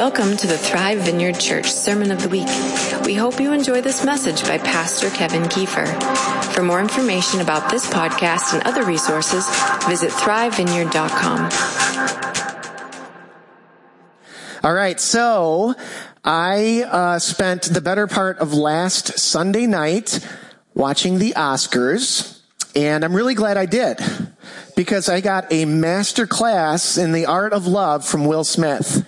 Welcome to the Thrive Vineyard Church Sermon of the Week. We hope you enjoy this message by Pastor Kevin Kiefer. For more information about this podcast and other resources, visit thrivevineyard.com. All right, so I uh, spent the better part of last Sunday night watching the Oscars, and I'm really glad I did because I got a master class in the art of love from Will Smith.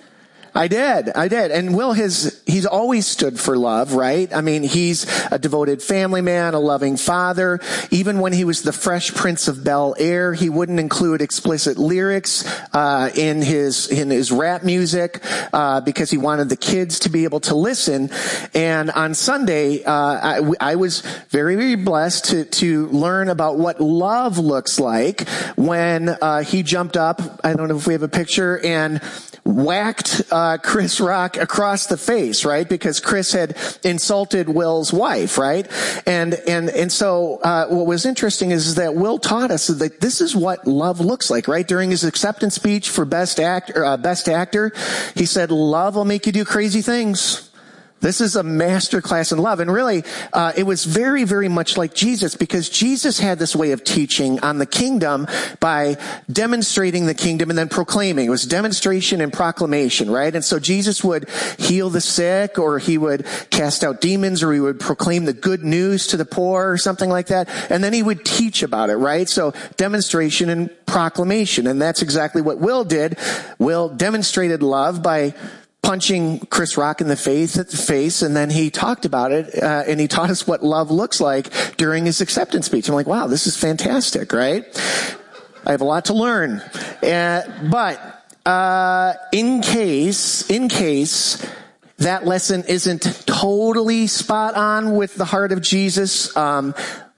I did. I did. And Will has, he's always stood for love, right? I mean, he's a devoted family man, a loving father. Even when he was the fresh prince of Bel Air, he wouldn't include explicit lyrics, uh, in his, in his rap music, uh, because he wanted the kids to be able to listen. And on Sunday, uh, I, I was very, very blessed to, to learn about what love looks like when, uh, he jumped up. I don't know if we have a picture and whacked uh, Chris Rock across the face, right? Because Chris had insulted Will's wife, right? And and and so uh, what was interesting is that Will taught us that this is what love looks like, right? During his acceptance speech for best actor, uh, best actor, he said, "Love will make you do crazy things." This is a master class in love. And really, uh, it was very, very much like Jesus because Jesus had this way of teaching on the kingdom by demonstrating the kingdom and then proclaiming. It was demonstration and proclamation, right? And so Jesus would heal the sick or he would cast out demons or he would proclaim the good news to the poor or something like that. And then he would teach about it, right? So demonstration and proclamation. And that's exactly what Will did. Will demonstrated love by punching Chris Rock in the face, face, and then he talked about it, uh, and he taught us what love looks like during his acceptance speech. I'm like, wow, this is fantastic, right? I have a lot to learn, uh, but uh, in case, in case that lesson isn't totally spot on with the heart of Jesus, um,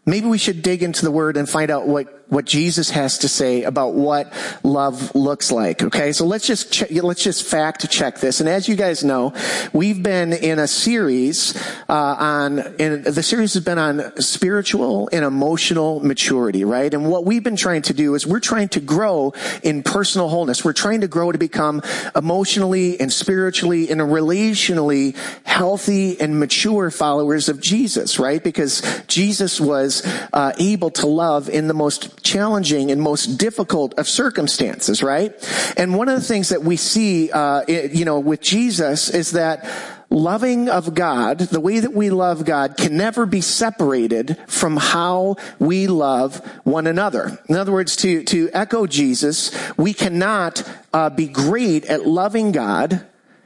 maybe we should dig into the Word and find out what what Jesus has to say about what love looks like. Okay, so let's just ch- let's just fact check this. And as you guys know, we've been in a series uh, on, and the series has been on spiritual and emotional maturity, right? And what we've been trying to do is we're trying to grow in personal wholeness. We're trying to grow to become emotionally and spiritually and relationally healthy and mature followers of Jesus, right? Because Jesus was uh, able to love in the most challenging and most difficult of circumstances, right? And one of the things that we see, uh, you know, with Jesus is that loving of God, the way that we love God can never be separated from how we love one another. In other words, to, to echo Jesus, we cannot uh, be great at loving God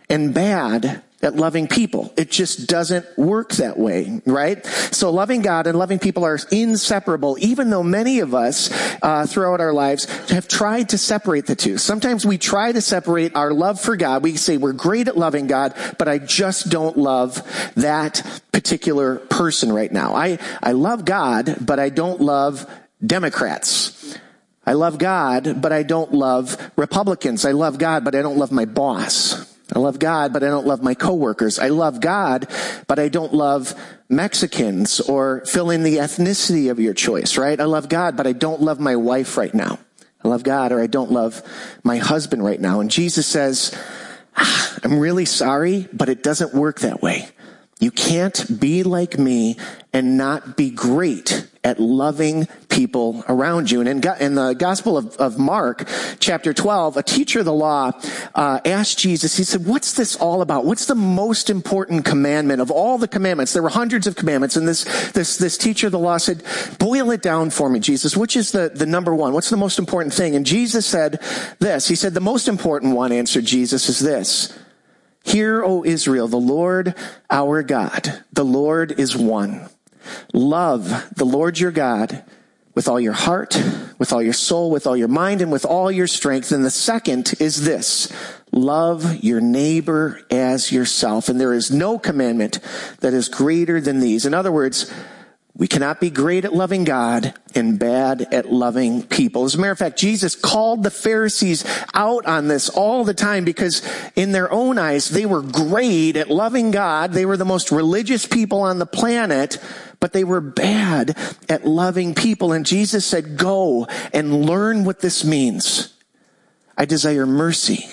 and bad at loving people. It just doesn't work that way, right? So loving God and loving people are inseparable, even though many of us uh, throughout our lives have tried to separate the two. Sometimes we try to separate our love for God. We say we're great at loving God, but I just don't love that particular person right now. I, I love God, but I don't love Democrats. I love God, but I don't love Republicans. I love God, but I don't love my boss. I love God, but I don't love my coworkers. I love God, but I don't love Mexicans or fill in the ethnicity of your choice, right? I love God, but I don't love my wife right now. I love God or I don't love my husband right now. And Jesus says, ah, I'm really sorry, but it doesn't work that way. You can't be like me and not be great at loving people around you. And in, in the Gospel of, of, Mark, chapter 12, a teacher of the law uh, asked Jesus, he said, what's this all about? What's the most important commandment of all the commandments? There were hundreds of commandments. And this, this, this teacher of the law said, boil it down for me, Jesus. Which is the, the number one? What's the most important thing? And Jesus said this. He said, the most important one, answered Jesus, is this. Hear, O Israel, the Lord our God, the Lord is one. Love the Lord your God with all your heart, with all your soul, with all your mind, and with all your strength. And the second is this. Love your neighbor as yourself. And there is no commandment that is greater than these. In other words, we cannot be great at loving God and bad at loving people. As a matter of fact, Jesus called the Pharisees out on this all the time because in their own eyes, they were great at loving God. They were the most religious people on the planet, but they were bad at loving people. And Jesus said, go and learn what this means. I desire mercy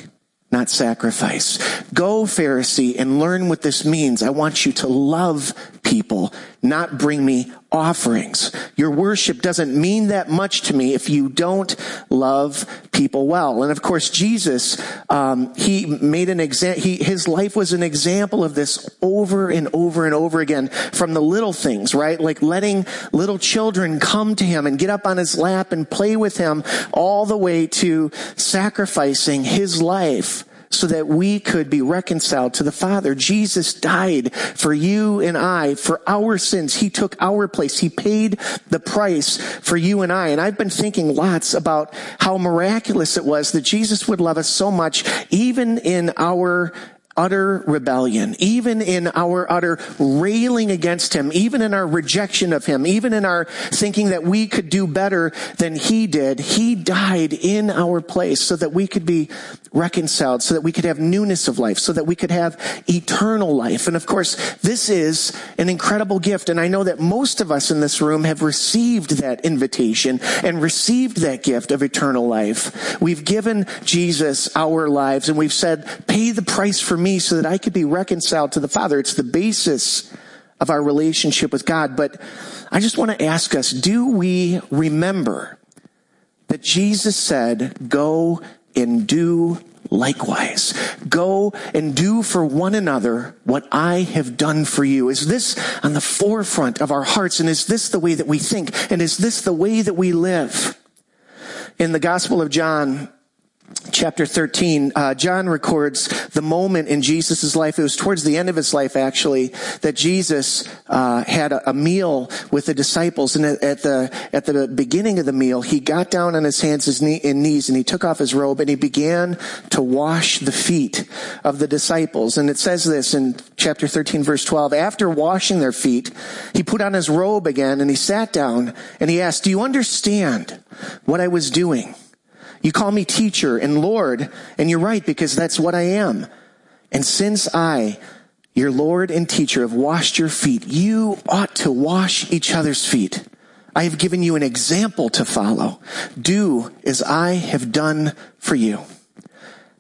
not sacrifice. Go, Pharisee, and learn what this means. I want you to love people, not bring me offerings. Your worship doesn't mean that much to me if you don't love people well. And of course, Jesus, um, he made an example. His life was an example of this over and over and over again from the little things, right? Like letting little children come to him and get up on his lap and play with him, all the way to sacrificing his life so that we could be reconciled to the Father. Jesus died for you and I, for our sins. He took our place. He paid the price for you and I. And I've been thinking lots about how miraculous it was that Jesus would love us so much, even in our utter rebellion, even in our utter railing against him, even in our rejection of him, even in our thinking that we could do better than he did, he died in our place so that we could be reconciled, so that we could have newness of life, so that we could have eternal life. And of course, this is an incredible gift. And I know that most of us in this room have received that invitation and received that gift of eternal life. We've given Jesus our lives and we've said, pay the price for me so that I could be reconciled to the Father. It's the basis of our relationship with God. But I just want to ask us, do we remember that Jesus said, go and do likewise. Go and do for one another what I have done for you. Is this on the forefront of our hearts? And is this the way that we think? And is this the way that we live? In the Gospel of John, chapter 13, uh, John records the moment in Jesus' life. It was towards the end of his life, actually, that Jesus uh, had a, a, meal with the disciples. And at the at the beginning of the meal, he got down on his hands his knee, and knees, and he took off his robe, and he began to wash the feet of the disciples. And it says this in chapter 13, verse 12. After washing their feet, he put on his robe again, and he sat down, and he asked, "Do you understand what I was doing?" You call me teacher and Lord, and you're right because that's what I am. And since I, your Lord and teacher, have washed your feet, you ought to wash each other's feet. I have given you an example to follow. Do as I have done for you.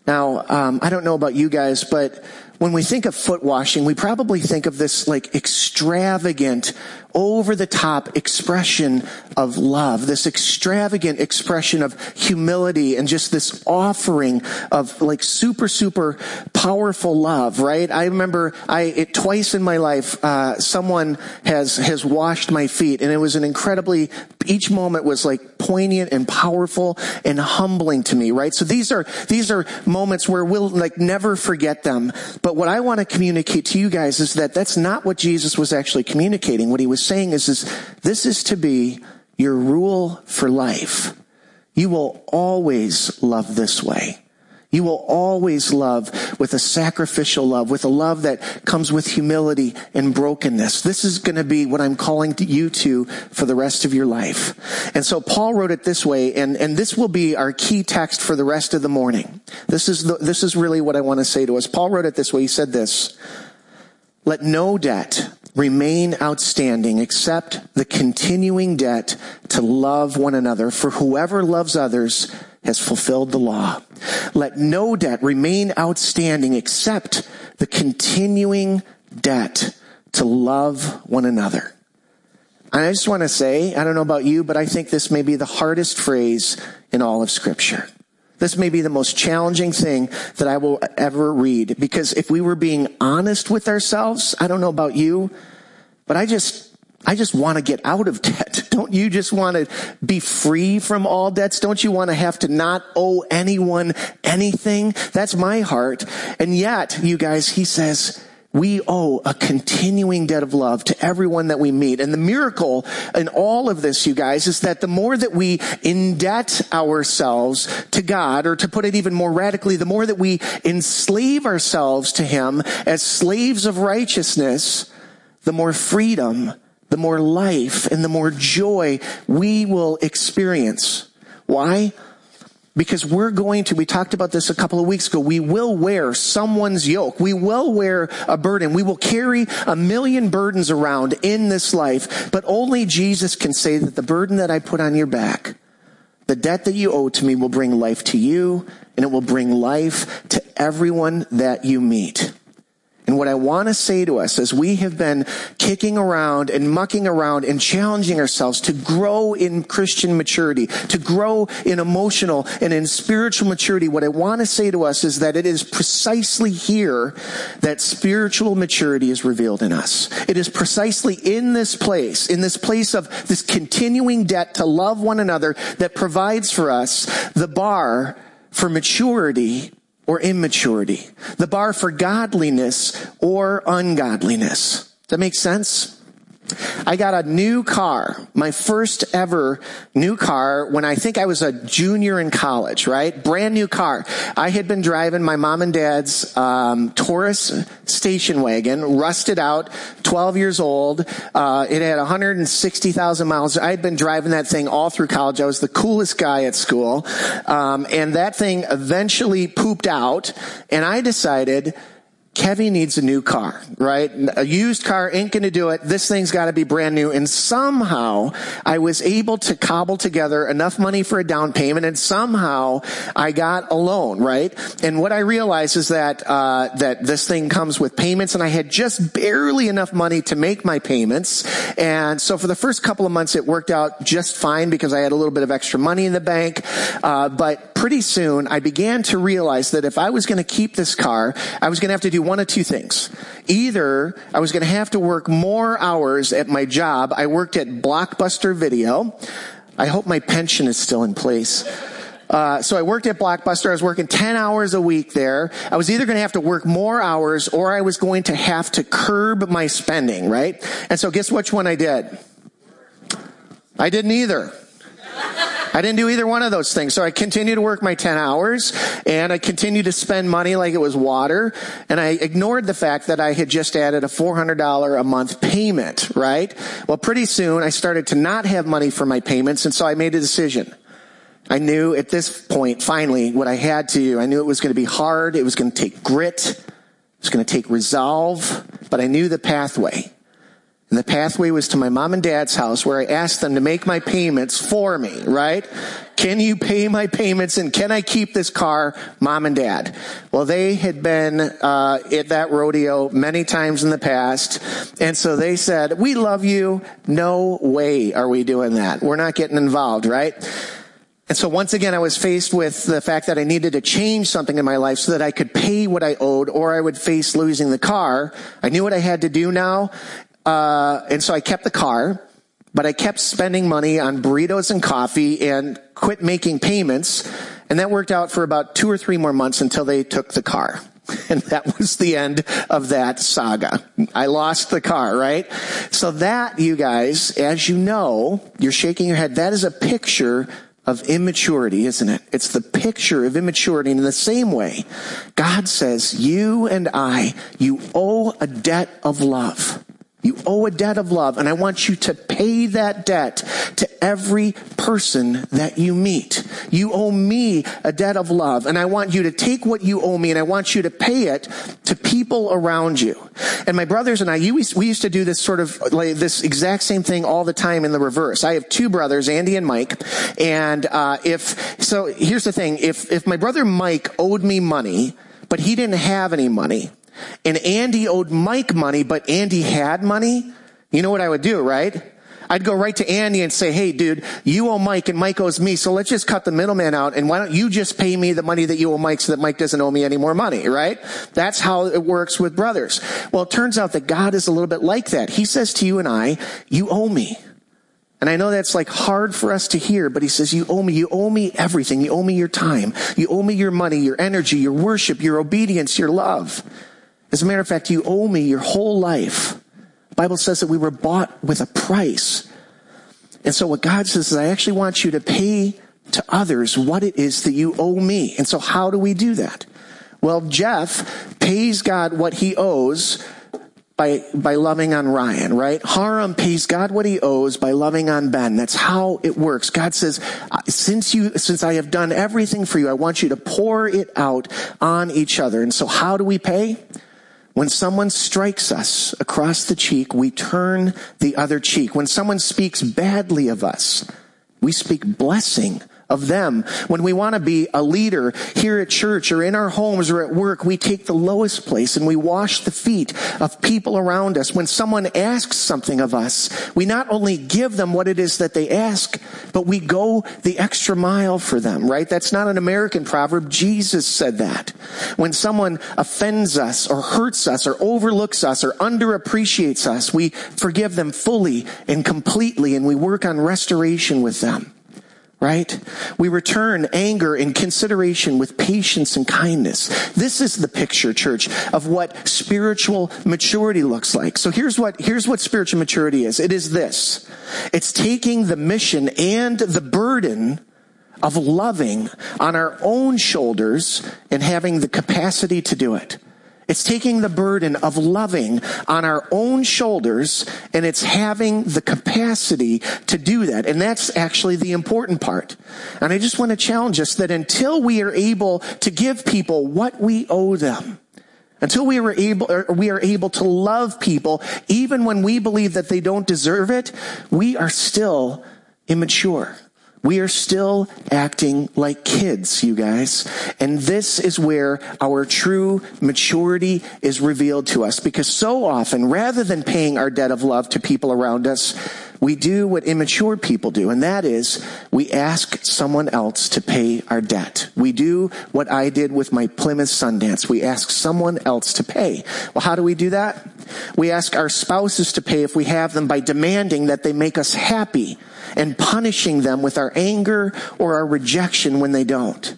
Now, um, I don't know about you guys, but when we think of foot washing, we probably think of this like extravagant over the top expression of love, this extravagant expression of humility and just this offering of like super, super powerful love, right? I remember I, it twice in my life, uh, someone has, has washed my feet and it was an incredibly, each moment was like poignant and powerful and humbling to me, right? So these are, these are moments where we'll like never forget them. But what I want to communicate to you guys is that that's not what Jesus was actually communicating. What he was saying is, is this is to be your rule for life. You will always love this way. You will always love with a sacrificial love, with a love that comes with humility and brokenness. This is going to be what I'm calling you to for the rest of your life. And so Paul wrote it this way, and, and this will be our key text for the rest of the morning. This is the, this is really what I want to say to us. Paul wrote it this way. He said this, let no debt remain outstanding except the continuing debt to love one another. For whoever loves others has fulfilled the law. Let no debt remain outstanding except the continuing debt to love one another. And I just want to say, I don't know about you, but I think this may be the hardest phrase in all of scripture. This may be the most challenging thing that I will ever read because if we were being honest with ourselves, I don't know about you, but I just, I just want to get out of debt. Don't you just want to be free from all debts? Don't you want to have to not owe anyone anything? That's my heart. And yet, you guys, he says, we owe a continuing debt of love to everyone that we meet. And the miracle in all of this, you guys, is that the more that we indebt ourselves to God, or to put it even more radically, the more that we enslave ourselves to Him as slaves of righteousness, the more freedom, the more life, and the more joy we will experience. Why? Because we're going to, we talked about this a couple of weeks ago, we will wear someone's yoke. We will wear a burden. We will carry a million burdens around in this life, but only Jesus can say that the burden that I put on your back, the debt that you owe to me will bring life to you, and it will bring life to everyone that you meet. And what I want to say to us as we have been kicking around and mucking around and challenging ourselves to grow in Christian maturity, to grow in emotional and in spiritual maturity, what I want to say to us is that it is precisely here that spiritual maturity is revealed in us. It is precisely in this place, in this place of this continuing debt to love one another that provides for us the bar for maturity or immaturity, the bar for godliness or ungodliness. Does that make sense? I got a new car, my first ever new car when I think I was a junior in college, right? Brand new car. I had been driving my mom and dad's um, Taurus station wagon, rusted out, 12 years old. Uh, it had 160,000 miles. I had been driving that thing all through college. I was the coolest guy at school. Um, and that thing eventually pooped out, and I decided – Kevin needs a new car, right? A used car ain't going to do it. This thing's got to be brand new. And somehow I was able to cobble together enough money for a down payment, and somehow I got a loan, right? And what I realized is that uh, that this thing comes with payments, and I had just barely enough money to make my payments. And so for the first couple of months, it worked out just fine because I had a little bit of extra money in the bank. Uh, but pretty soon, I began to realize that if I was going to keep this car, I was going to have to do one of two things. Either I was going to have to work more hours at my job. I worked at Blockbuster Video. I hope my pension is still in place. Uh, so I worked at Blockbuster. I was working 10 hours a week there. I was either going to have to work more hours or I was going to have to curb my spending, right? And so guess which one I did? I didn't either. I didn't do either one of those things. So I continued to work my 10 hours and I continued to spend money like it was water. And I ignored the fact that I had just added a $400 a month payment, right? Well, pretty soon I started to not have money for my payments. And so I made a decision. I knew at this point, finally, what I had to do. I knew it was going to be hard. It was going to take grit. It was going to take resolve, but I knew the pathway. And the pathway was to my mom and dad's house where I asked them to make my payments for me, right? Can you pay my payments and can I keep this car, mom and dad? Well, they had been uh, at that rodeo many times in the past. And so they said, we love you. No way are we doing that. We're not getting involved, right? And so once again, I was faced with the fact that I needed to change something in my life so that I could pay what I owed or I would face losing the car. I knew what I had to do now. Uh, and so I kept the car, but I kept spending money on burritos and coffee and quit making payments. And that worked out for about two or three more months until they took the car. And that was the end of that saga. I lost the car, right? So that, you guys, as you know, you're shaking your head. That is a picture of immaturity, isn't it? It's the picture of immaturity. In the same way, God says, you and I, you owe a debt of love. You owe a debt of love, and I want you to pay that debt to every person that you meet. You owe me a debt of love, and I want you to take what you owe me and I want you to pay it to people around you. And my brothers and I, we used to do this sort of like this exact same thing all the time in the reverse. I have two brothers, Andy and Mike, and uh, if so, here's the thing: if if my brother Mike owed me money, but he didn't have any money, and Andy owed Mike money, but Andy had money, you know what I would do, right? I'd go right to Andy and say, hey, dude, you owe Mike and Mike owes me, so let's just cut the middleman out and why don't you just pay me the money that you owe Mike so that Mike doesn't owe me any more money, right? That's how it works with brothers. Well, it turns out that God is a little bit like that. He says to you and I, you owe me. And I know that's like hard for us to hear, but he says, you owe me, you owe me everything. You owe me your time. You owe me your money, your energy, your worship, your obedience, your love. As a matter of fact, you owe me your whole life. The Bible says that we were bought with a price. And so what God says is, I actually want you to pay to others what it is that you owe me. And so how do we do that? Well, Jeff pays God what he owes by, by loving on Ryan, right? Haram pays God what he owes by loving on Ben. That's how it works. God says, since you, since I have done everything for you, I want you to pour it out on each other. And so how do we pay? When someone strikes us across the cheek, we turn the other cheek. When someone speaks badly of us, we speak blessing of them. When we want to be a leader here at church or in our homes or at work, we take the lowest place and we wash the feet of people around us. When someone asks something of us, we not only give them what it is that they ask, but we go the extra mile for them, right? That's not an American proverb. Jesus said that. When someone offends us or hurts us or overlooks us or underappreciates us, we forgive them fully and completely and we work on restoration with them right? We return anger and consideration with patience and kindness. This is the picture, church, of what spiritual maturity looks like. So here's what, here's what spiritual maturity is. It is this. It's taking the mission and the burden of loving on our own shoulders and having the capacity to do it. It's taking the burden of loving on our own shoulders and it's having the capacity to do that. And that's actually the important part. And I just want to challenge us that until we are able to give people what we owe them, until we are able, we are able to love people, even when we believe that they don't deserve it, we are still immature. We are still acting like kids, you guys. And this is where our true maturity is revealed to us because so often, rather than paying our debt of love to people around us, we do what immature people do, and that is we ask someone else to pay our debt. We do what I did with my Plymouth Sundance. We ask someone else to pay. Well, how do we do that? We ask our spouses to pay if we have them by demanding that they make us happy and punishing them with our anger or our rejection when they don't.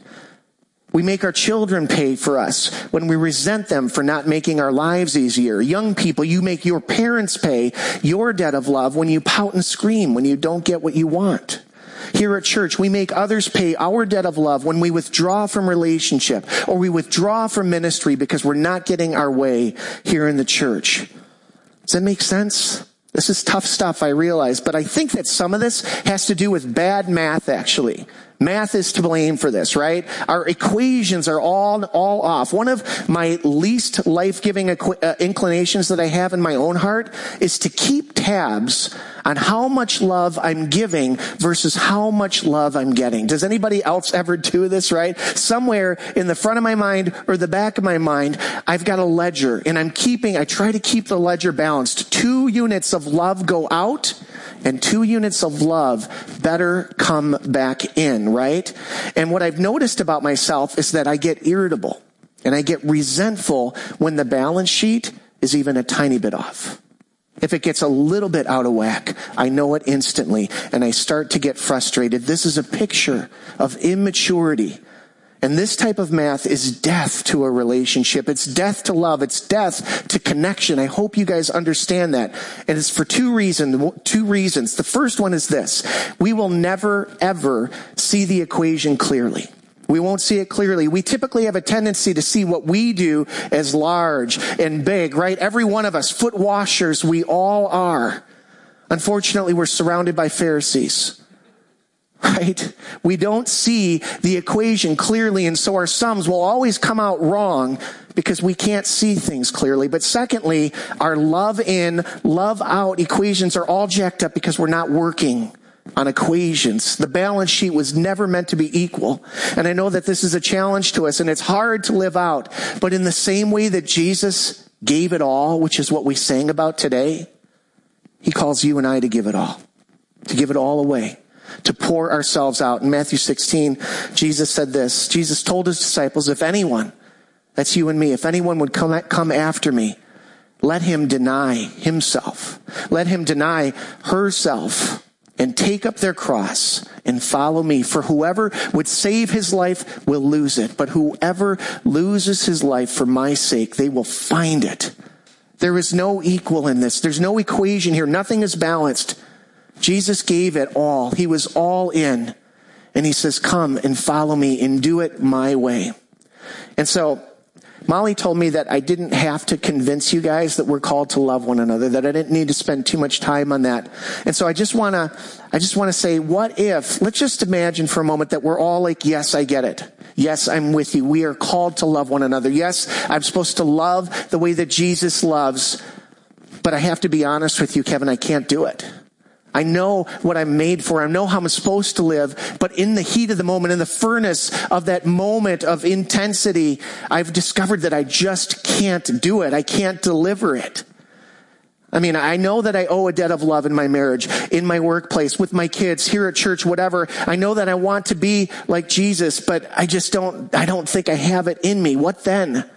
We make our children pay for us when we resent them for not making our lives easier. Young people, you make your parents pay your debt of love when you pout and scream when you don't get what you want. Here at church, we make others pay our debt of love when we withdraw from relationship or we withdraw from ministry because we're not getting our way here in the church. Does that make sense? This is tough stuff, I realize, but I think that some of this has to do with bad math, actually. Math is to blame for this, right? Our equations are all, all off. One of my least life-giving uh, inclinations that I have in my own heart is to keep tabs on how much love I'm giving versus how much love I'm getting. Does anybody else ever do this, right? Somewhere in the front of my mind or the back of my mind, I've got a ledger and I'm keeping, I try to keep the ledger balanced. Two units of love go out and two units of love better come back in, right? And what I've noticed about myself is that I get irritable and I get resentful when the balance sheet is even a tiny bit off. If it gets a little bit out of whack, I know it instantly and I start to get frustrated. This is a picture of immaturity and this type of math is death to a relationship. It's death to love. It's death to connection. I hope you guys understand that. And it's for two reasons, two reasons. The first one is this. We will never ever see the equation clearly. We won't see it clearly. We typically have a tendency to see what we do as large and big, right? Every one of us, foot washers, we all are. Unfortunately, we're surrounded by Pharisees right? We don't see the equation clearly, and so our sums will always come out wrong because we can't see things clearly. But secondly, our love in, love out equations are all jacked up because we're not working on equations. The balance sheet was never meant to be equal. And I know that this is a challenge to us and it's hard to live out. But in the same way that Jesus gave it all, which is what we sang about today, he calls you and I to give it all, to give it all away to pour ourselves out. In Matthew 16, Jesus said this. Jesus told his disciples, if anyone, that's you and me, if anyone would come, come after me, let him deny himself. Let him deny herself and take up their cross and follow me. For whoever would save his life will lose it, but whoever loses his life for my sake, they will find it. There is no equal in this. There's no equation here. Nothing is balanced. Jesus gave it all. He was all in. And he says, come and follow me and do it my way. And so Molly told me that I didn't have to convince you guys that we're called to love one another, that I didn't need to spend too much time on that. And so I just want to, I just want to say, what if, let's just imagine for a moment that we're all like, yes, I get it. Yes, I'm with you. We are called to love one another. Yes, I'm supposed to love the way that Jesus loves. But I have to be honest with you, Kevin, I can't do it. I know what I'm made for. I know how I'm supposed to live. But in the heat of the moment, in the furnace of that moment of intensity, I've discovered that I just can't do it. I can't deliver it. I mean, I know that I owe a debt of love in my marriage, in my workplace, with my kids, here at church, whatever. I know that I want to be like Jesus, but I just don't, I don't think I have it in me. What then?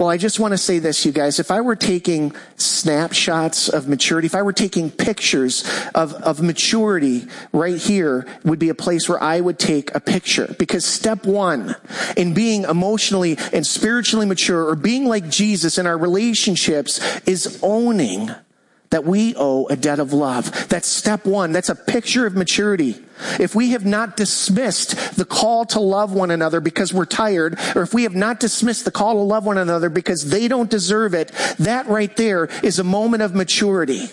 Well, I just want to say this, you guys. If I were taking snapshots of maturity, if I were taking pictures of, of maturity right here would be a place where I would take a picture. Because step one in being emotionally and spiritually mature or being like Jesus in our relationships is owning that we owe a debt of love. That's step one. That's a picture of maturity. If we have not dismissed the call to love one another because we're tired, or if we have not dismissed the call to love one another because they don't deserve it, that right there is a moment of maturity.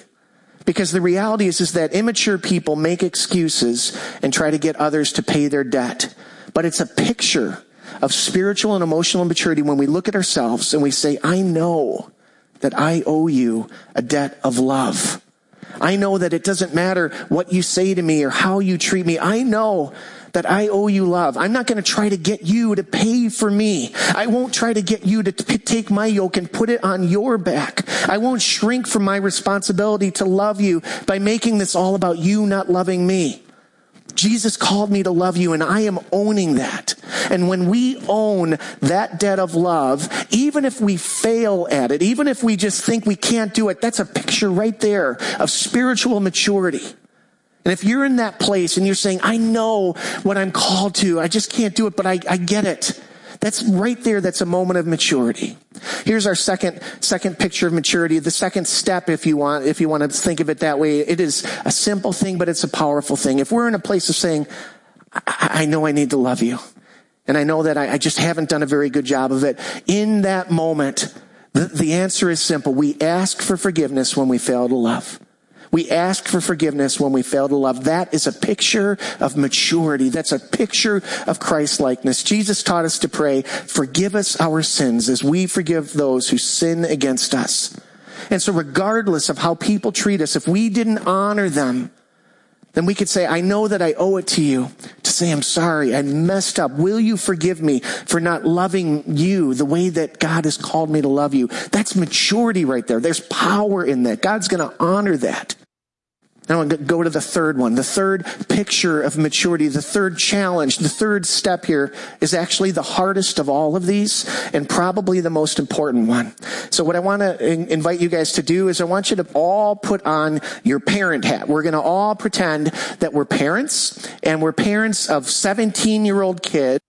Because the reality is, is that immature people make excuses and try to get others to pay their debt. But it's a picture of spiritual and emotional maturity when we look at ourselves and we say, I know that I owe you a debt of love. I know that it doesn't matter what you say to me or how you treat me. I know that I owe you love. I'm not going to try to get you to pay for me. I won't try to get you to t- take my yoke and put it on your back. I won't shrink from my responsibility to love you by making this all about you not loving me. Jesus called me to love you and I am owning that. And when we own that debt of love, even if we fail at it, even if we just think we can't do it, that's a picture right there of spiritual maturity. And if you're in that place and you're saying, I know what I'm called to, I just can't do it, but I, I get it. That's right there. That's a moment of maturity. Here's our second, second picture of maturity. The second step, if you want, if you want to think of it that way, it is a simple thing, but it's a powerful thing. If we're in a place of saying, I, I know I need to love you, and I know that I, I, just haven't done a very good job of it, in that moment, the, the answer is simple. We ask for forgiveness when we fail to love. We ask for forgiveness when we fail to love. That is a picture of maturity. That's a picture of Christ likeness. Jesus taught us to pray, forgive us our sins as we forgive those who sin against us. And so regardless of how people treat us, if we didn't honor them, then we could say, I know that I owe it to you to say, I'm sorry. I messed up. Will you forgive me for not loving you the way that God has called me to love you? That's maturity right there. There's power in that. God's going to honor that. Now go to the third one. The third picture of maturity, the third challenge, the third step here is actually the hardest of all of these and probably the most important one. So what I want to invite you guys to do is I want you to all put on your parent hat. We're going to all pretend that we're parents and we're parents of 17 year old kids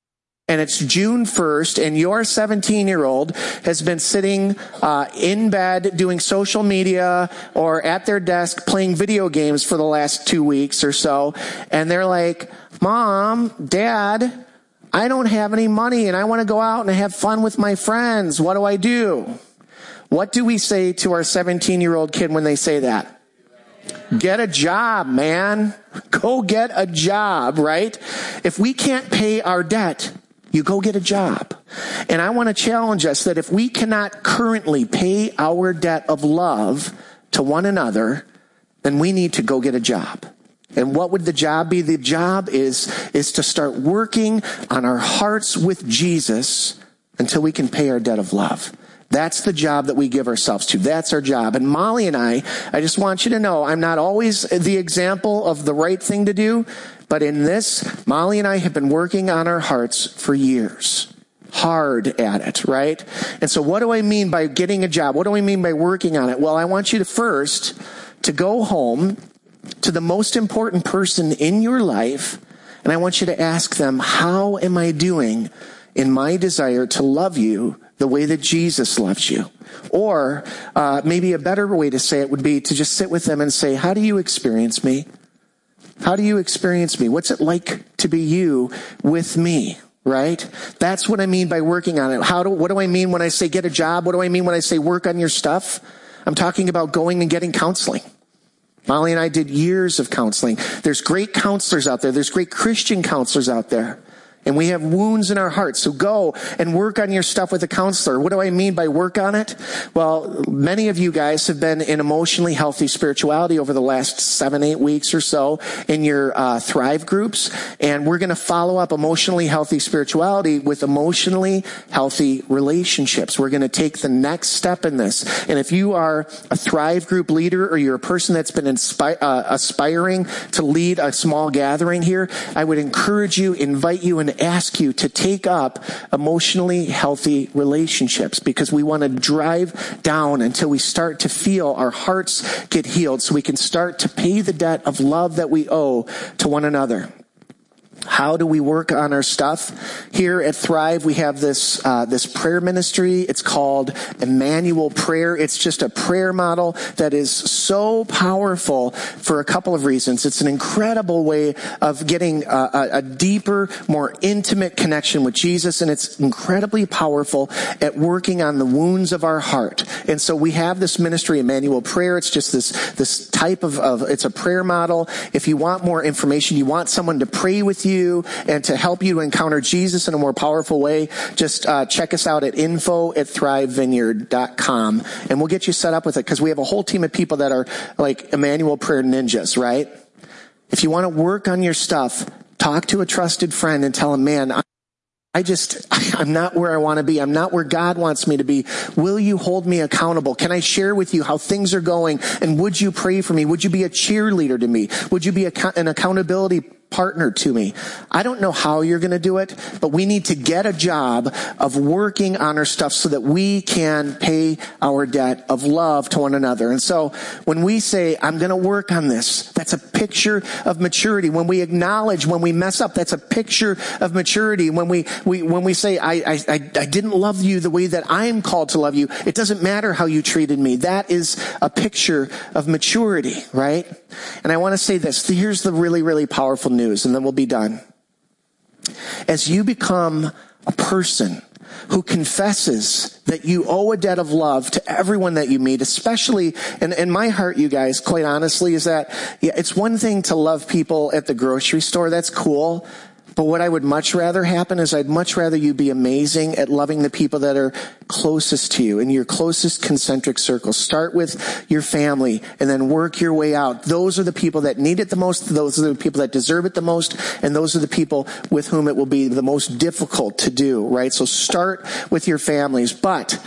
and it's June 1st, and your 17 year old has been sitting uh, in bed doing social media or at their desk playing video games for the last two weeks or so, and they're like, Mom, Dad, I don't have any money and I want to go out and have fun with my friends. What do I do? What do we say to our 17 year old kid when they say that? Get a job, man. Go get a job, right? If we can't pay our debt, you go get a job. And I want to challenge us that if we cannot currently pay our debt of love to one another, then we need to go get a job. And what would the job be? The job is, is to start working on our hearts with Jesus until we can pay our debt of love. That's the job that we give ourselves to. That's our job. And Molly and I, I just want you to know, I'm not always the example of the right thing to do, but in this, Molly and I have been working on our hearts for years. Hard at it, right? And so what do I mean by getting a job? What do I mean by working on it? Well, I want you to first to go home to the most important person in your life and I want you to ask them, how am I doing in my desire to love you the way that Jesus loves you? Or uh, maybe a better way to say it would be to just sit with them and say, how do you experience me? How do you experience me? What's it like to be you with me? Right? That's what I mean by working on it. How do, what do I mean when I say get a job? What do I mean when I say work on your stuff? I'm talking about going and getting counseling. Molly and I did years of counseling. There's great counselors out there. There's great Christian counselors out there. And we have wounds in our hearts. So go and work on your stuff with a counselor. What do I mean by work on it? Well, many of you guys have been in emotionally healthy spirituality over the last seven, eight weeks or so in your uh, Thrive groups, and we're going to follow up emotionally healthy spirituality with emotionally healthy relationships. We're going to take the next step in this. And if you are a Thrive group leader or you're a person that's been inspi- uh, aspiring to lead a small gathering here, I would encourage you, invite you, and ask you to take up emotionally healthy relationships because we want to drive down until we start to feel our hearts get healed so we can start to pay the debt of love that we owe to one another. How do we work on our stuff? Here at Thrive, we have this uh, this prayer ministry. It's called Emmanuel Prayer. It's just a prayer model that is so powerful for a couple of reasons. It's an incredible way of getting a, a, deeper, more intimate connection with Jesus, and it's incredibly powerful at working on the wounds of our heart. And so we have this ministry, Emmanuel Prayer. It's just this this type of, of it's a prayer model. If you want more information, you want someone to pray with you you and to help you to encounter Jesus in a more powerful way, just uh, check us out at info at thrivevineyard.com and we'll get you set up with it because we have a whole team of people that are like Emmanuel prayer ninjas, right? If you want to work on your stuff, talk to a trusted friend and tell him, man, I just, I'm not where I want to be. I'm not where God wants me to be. Will you hold me accountable? Can I share with you how things are going? And would you pray for me? Would you be a cheerleader to me? Would you be an accountability partner to me. I don't know how you're going to do it, but we need to get a job of working on our stuff so that we can pay our debt of love to one another. And so when we say, I'm going to work on this, that's a picture of maturity. When we acknowledge when we mess up, that's a picture of maturity. When we, we when we say, I, I, I didn't love you the way that I'm called to love you, it doesn't matter how you treated me. That is a picture of maturity, right? And I want to say this. Here's the really, really powerful news, and then we'll be done. As you become a person who confesses that you owe a debt of love to everyone that you meet, especially, and, in my heart, you guys, quite honestly, is that, yeah, it's one thing to love people at the grocery store. That's cool. But what I would much rather happen is I'd much rather you be amazing at loving the people that are closest to you in your closest concentric circle. Start with your family and then work your way out. Those are the people that need it the most. Those are the people that deserve it the most. And those are the people with whom it will be the most difficult to do, right? So start with your families. But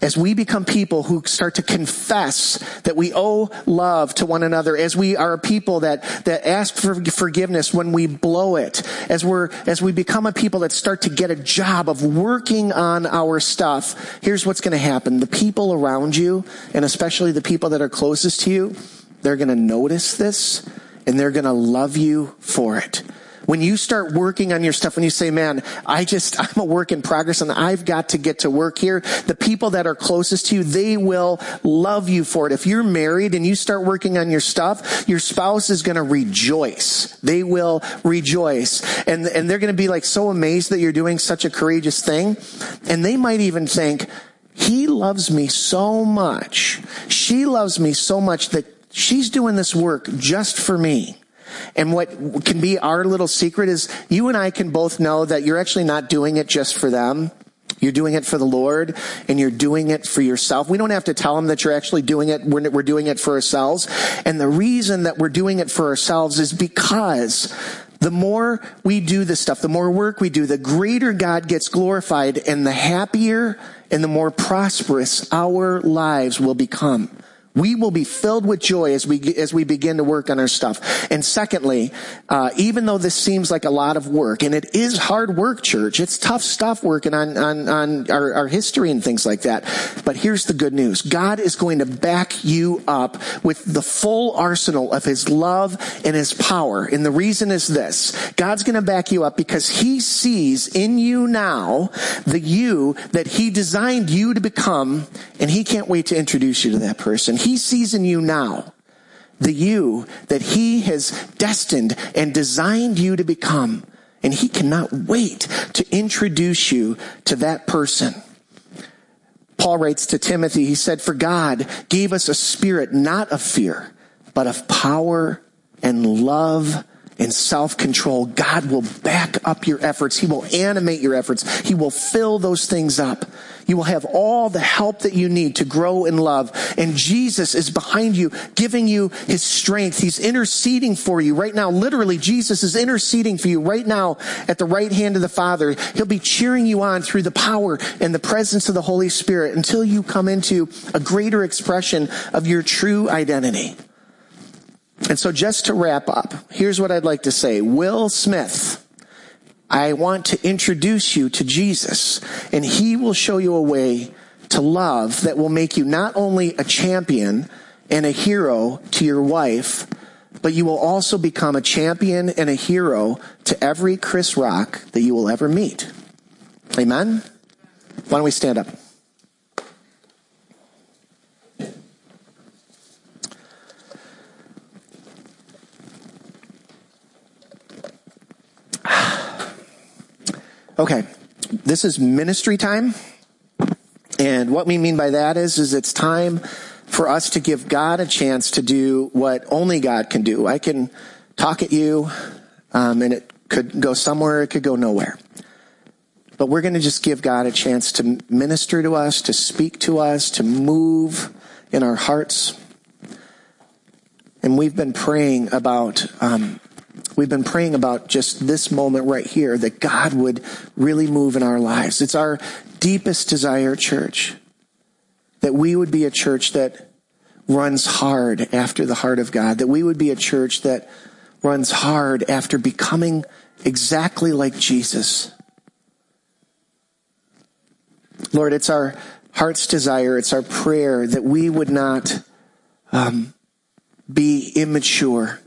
as we become people who start to confess that we owe love to one another, as we are a people that, that ask for forgiveness when we blow it, as we're, as we become a people that start to get a job of working on our stuff, here's what's going to happen. The people around you, and especially the people that are closest to you, they're going to notice this and they're going to love you for it. When you start working on your stuff, when you say, man, I just, I'm a work in progress and I've got to get to work here, the people that are closest to you, they will love you for it. If you're married and you start working on your stuff, your spouse is going to rejoice. They will rejoice. And, and they're going to be like so amazed that you're doing such a courageous thing. And they might even think, he loves me so much. She loves me so much that she's doing this work just for me. And what can be our little secret is you and I can both know that you're actually not doing it just for them. You're doing it for the Lord and you're doing it for yourself. We don't have to tell them that you're actually doing it. We're, we're doing it for ourselves. And the reason that we're doing it for ourselves is because the more we do this stuff, the more work we do, the greater God gets glorified and the happier and the more prosperous our lives will become. We will be filled with joy as we as we begin to work on our stuff. And secondly, uh, even though this seems like a lot of work, and it is hard work, church, it's tough stuff working on on on our, our history and things like that. But here's the good news: God is going to back you up with the full arsenal of His love and His power. And the reason is this: God's going to back you up because He sees in you now the you that He designed you to become, and He can't wait to introduce you to that person. He sees in you now the you that he has destined and designed you to become. And he cannot wait to introduce you to that person. Paul writes to Timothy, he said, for God gave us a spirit not of fear, but of power and love and self control, God will back up your efforts. He will animate your efforts. He will fill those things up. You will have all the help that you need to grow in love. And Jesus is behind you, giving you his strength. He's interceding for you right now. Literally, Jesus is interceding for you right now at the right hand of the Father. He'll be cheering you on through the power and the presence of the Holy Spirit until you come into a greater expression of your true identity. And so just to wrap up, here's what I'd like to say. Will Smith, I want to introduce you to Jesus and he will show you a way to love that will make you not only a champion and a hero to your wife, but you will also become a champion and a hero to every Chris Rock that you will ever meet. Amen? Why don't we stand up? Okay, this is ministry time. And what we mean by that is, is it's time for us to give God a chance to do what only God can do. I can talk at you, um, and it could go somewhere, it could go nowhere. But we're going to just give God a chance to minister to us, to speak to us, to move in our hearts. And we've been praying about um, We've been praying about just this moment right here that God would really move in our lives. It's our deepest desire, church, that we would be a church that runs hard after the heart of God, that we would be a church that runs hard after becoming exactly like Jesus. Lord, it's our heart's desire, it's our prayer that we would not um, be immature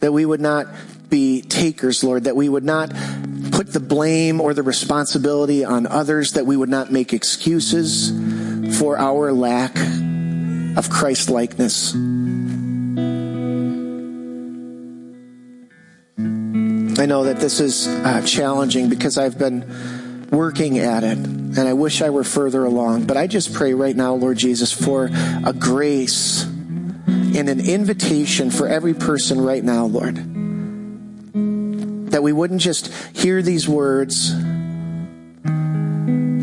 that we would not be takers, Lord, that we would not put the blame or the responsibility on others, that we would not make excuses for our lack of Christ likeness. I know that this is uh, challenging because I've been working at it and I wish I were further along. But I just pray right now, Lord Jesus, for a grace and an invitation for every person right now, Lord. That we wouldn't just hear these words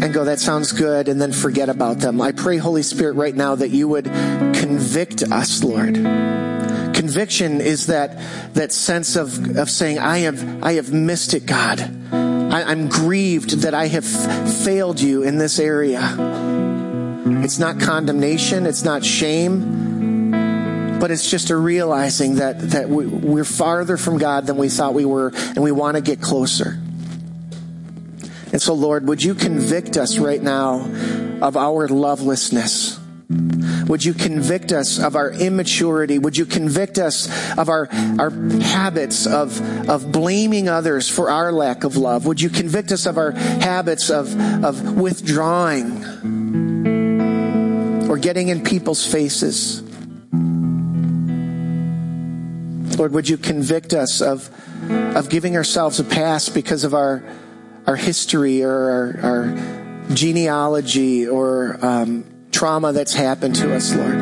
and go, that sounds good, and then forget about them. I pray, Holy Spirit, right now that you would convict us, Lord. Conviction is that, that sense of, of saying, I have, I have missed it, God. I, am grieved that I have failed you in this area. It's not condemnation. It's not shame but it's just a realizing that, that we, we're farther from God than we thought we were, and we want to get closer. And so, Lord, would you convict us right now of our lovelessness? Would you convict us of our immaturity? Would you convict us of our, our habits of, of blaming others for our lack of love? Would you convict us of our habits of, of withdrawing or getting in people's faces? Lord, would you convict us of, of giving ourselves a pass because of our, our history or our, our genealogy or um, trauma that's happened to us, Lord.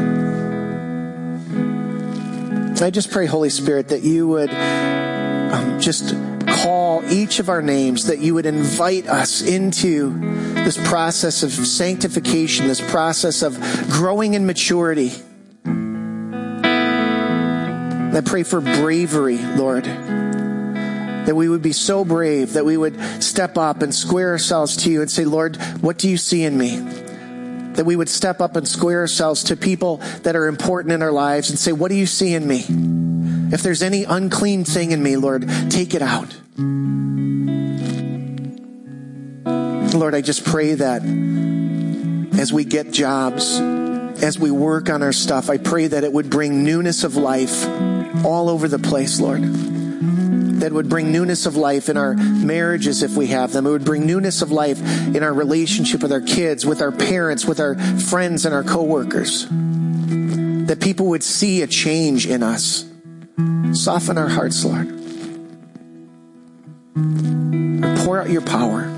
I just pray, Holy Spirit, that you would um, just call each of our names, that you would invite us into this process of sanctification, this process of growing in maturity. I pray for bravery, Lord. That we would be so brave that we would step up and square ourselves to you and say, Lord, what do you see in me? That we would step up and square ourselves to people that are important in our lives and say, What do you see in me? If there's any unclean thing in me, Lord, take it out. Lord, I just pray that as we get jobs, as we work on our stuff, I pray that it would bring newness of life all over the place, Lord. That would bring newness of life in our marriages if we have them. It would bring newness of life in our relationship with our kids, with our parents, with our friends and our coworkers. That people would see a change in us. Soften our hearts, Lord. Pour out your power.